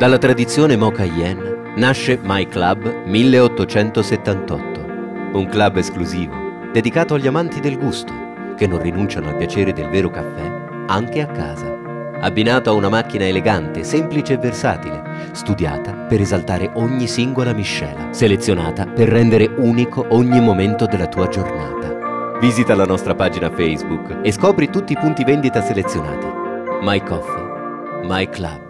Dalla tradizione Mocha Yen nasce My Club 1878, un club esclusivo dedicato agli amanti del gusto che non rinunciano al piacere del vero caffè anche a casa. Abbinato a una macchina elegante, semplice e versatile, studiata per esaltare ogni singola miscela, selezionata per rendere unico ogni momento della tua giornata. Visita la nostra pagina Facebook e scopri tutti i punti vendita selezionati. My Coffee, My Club.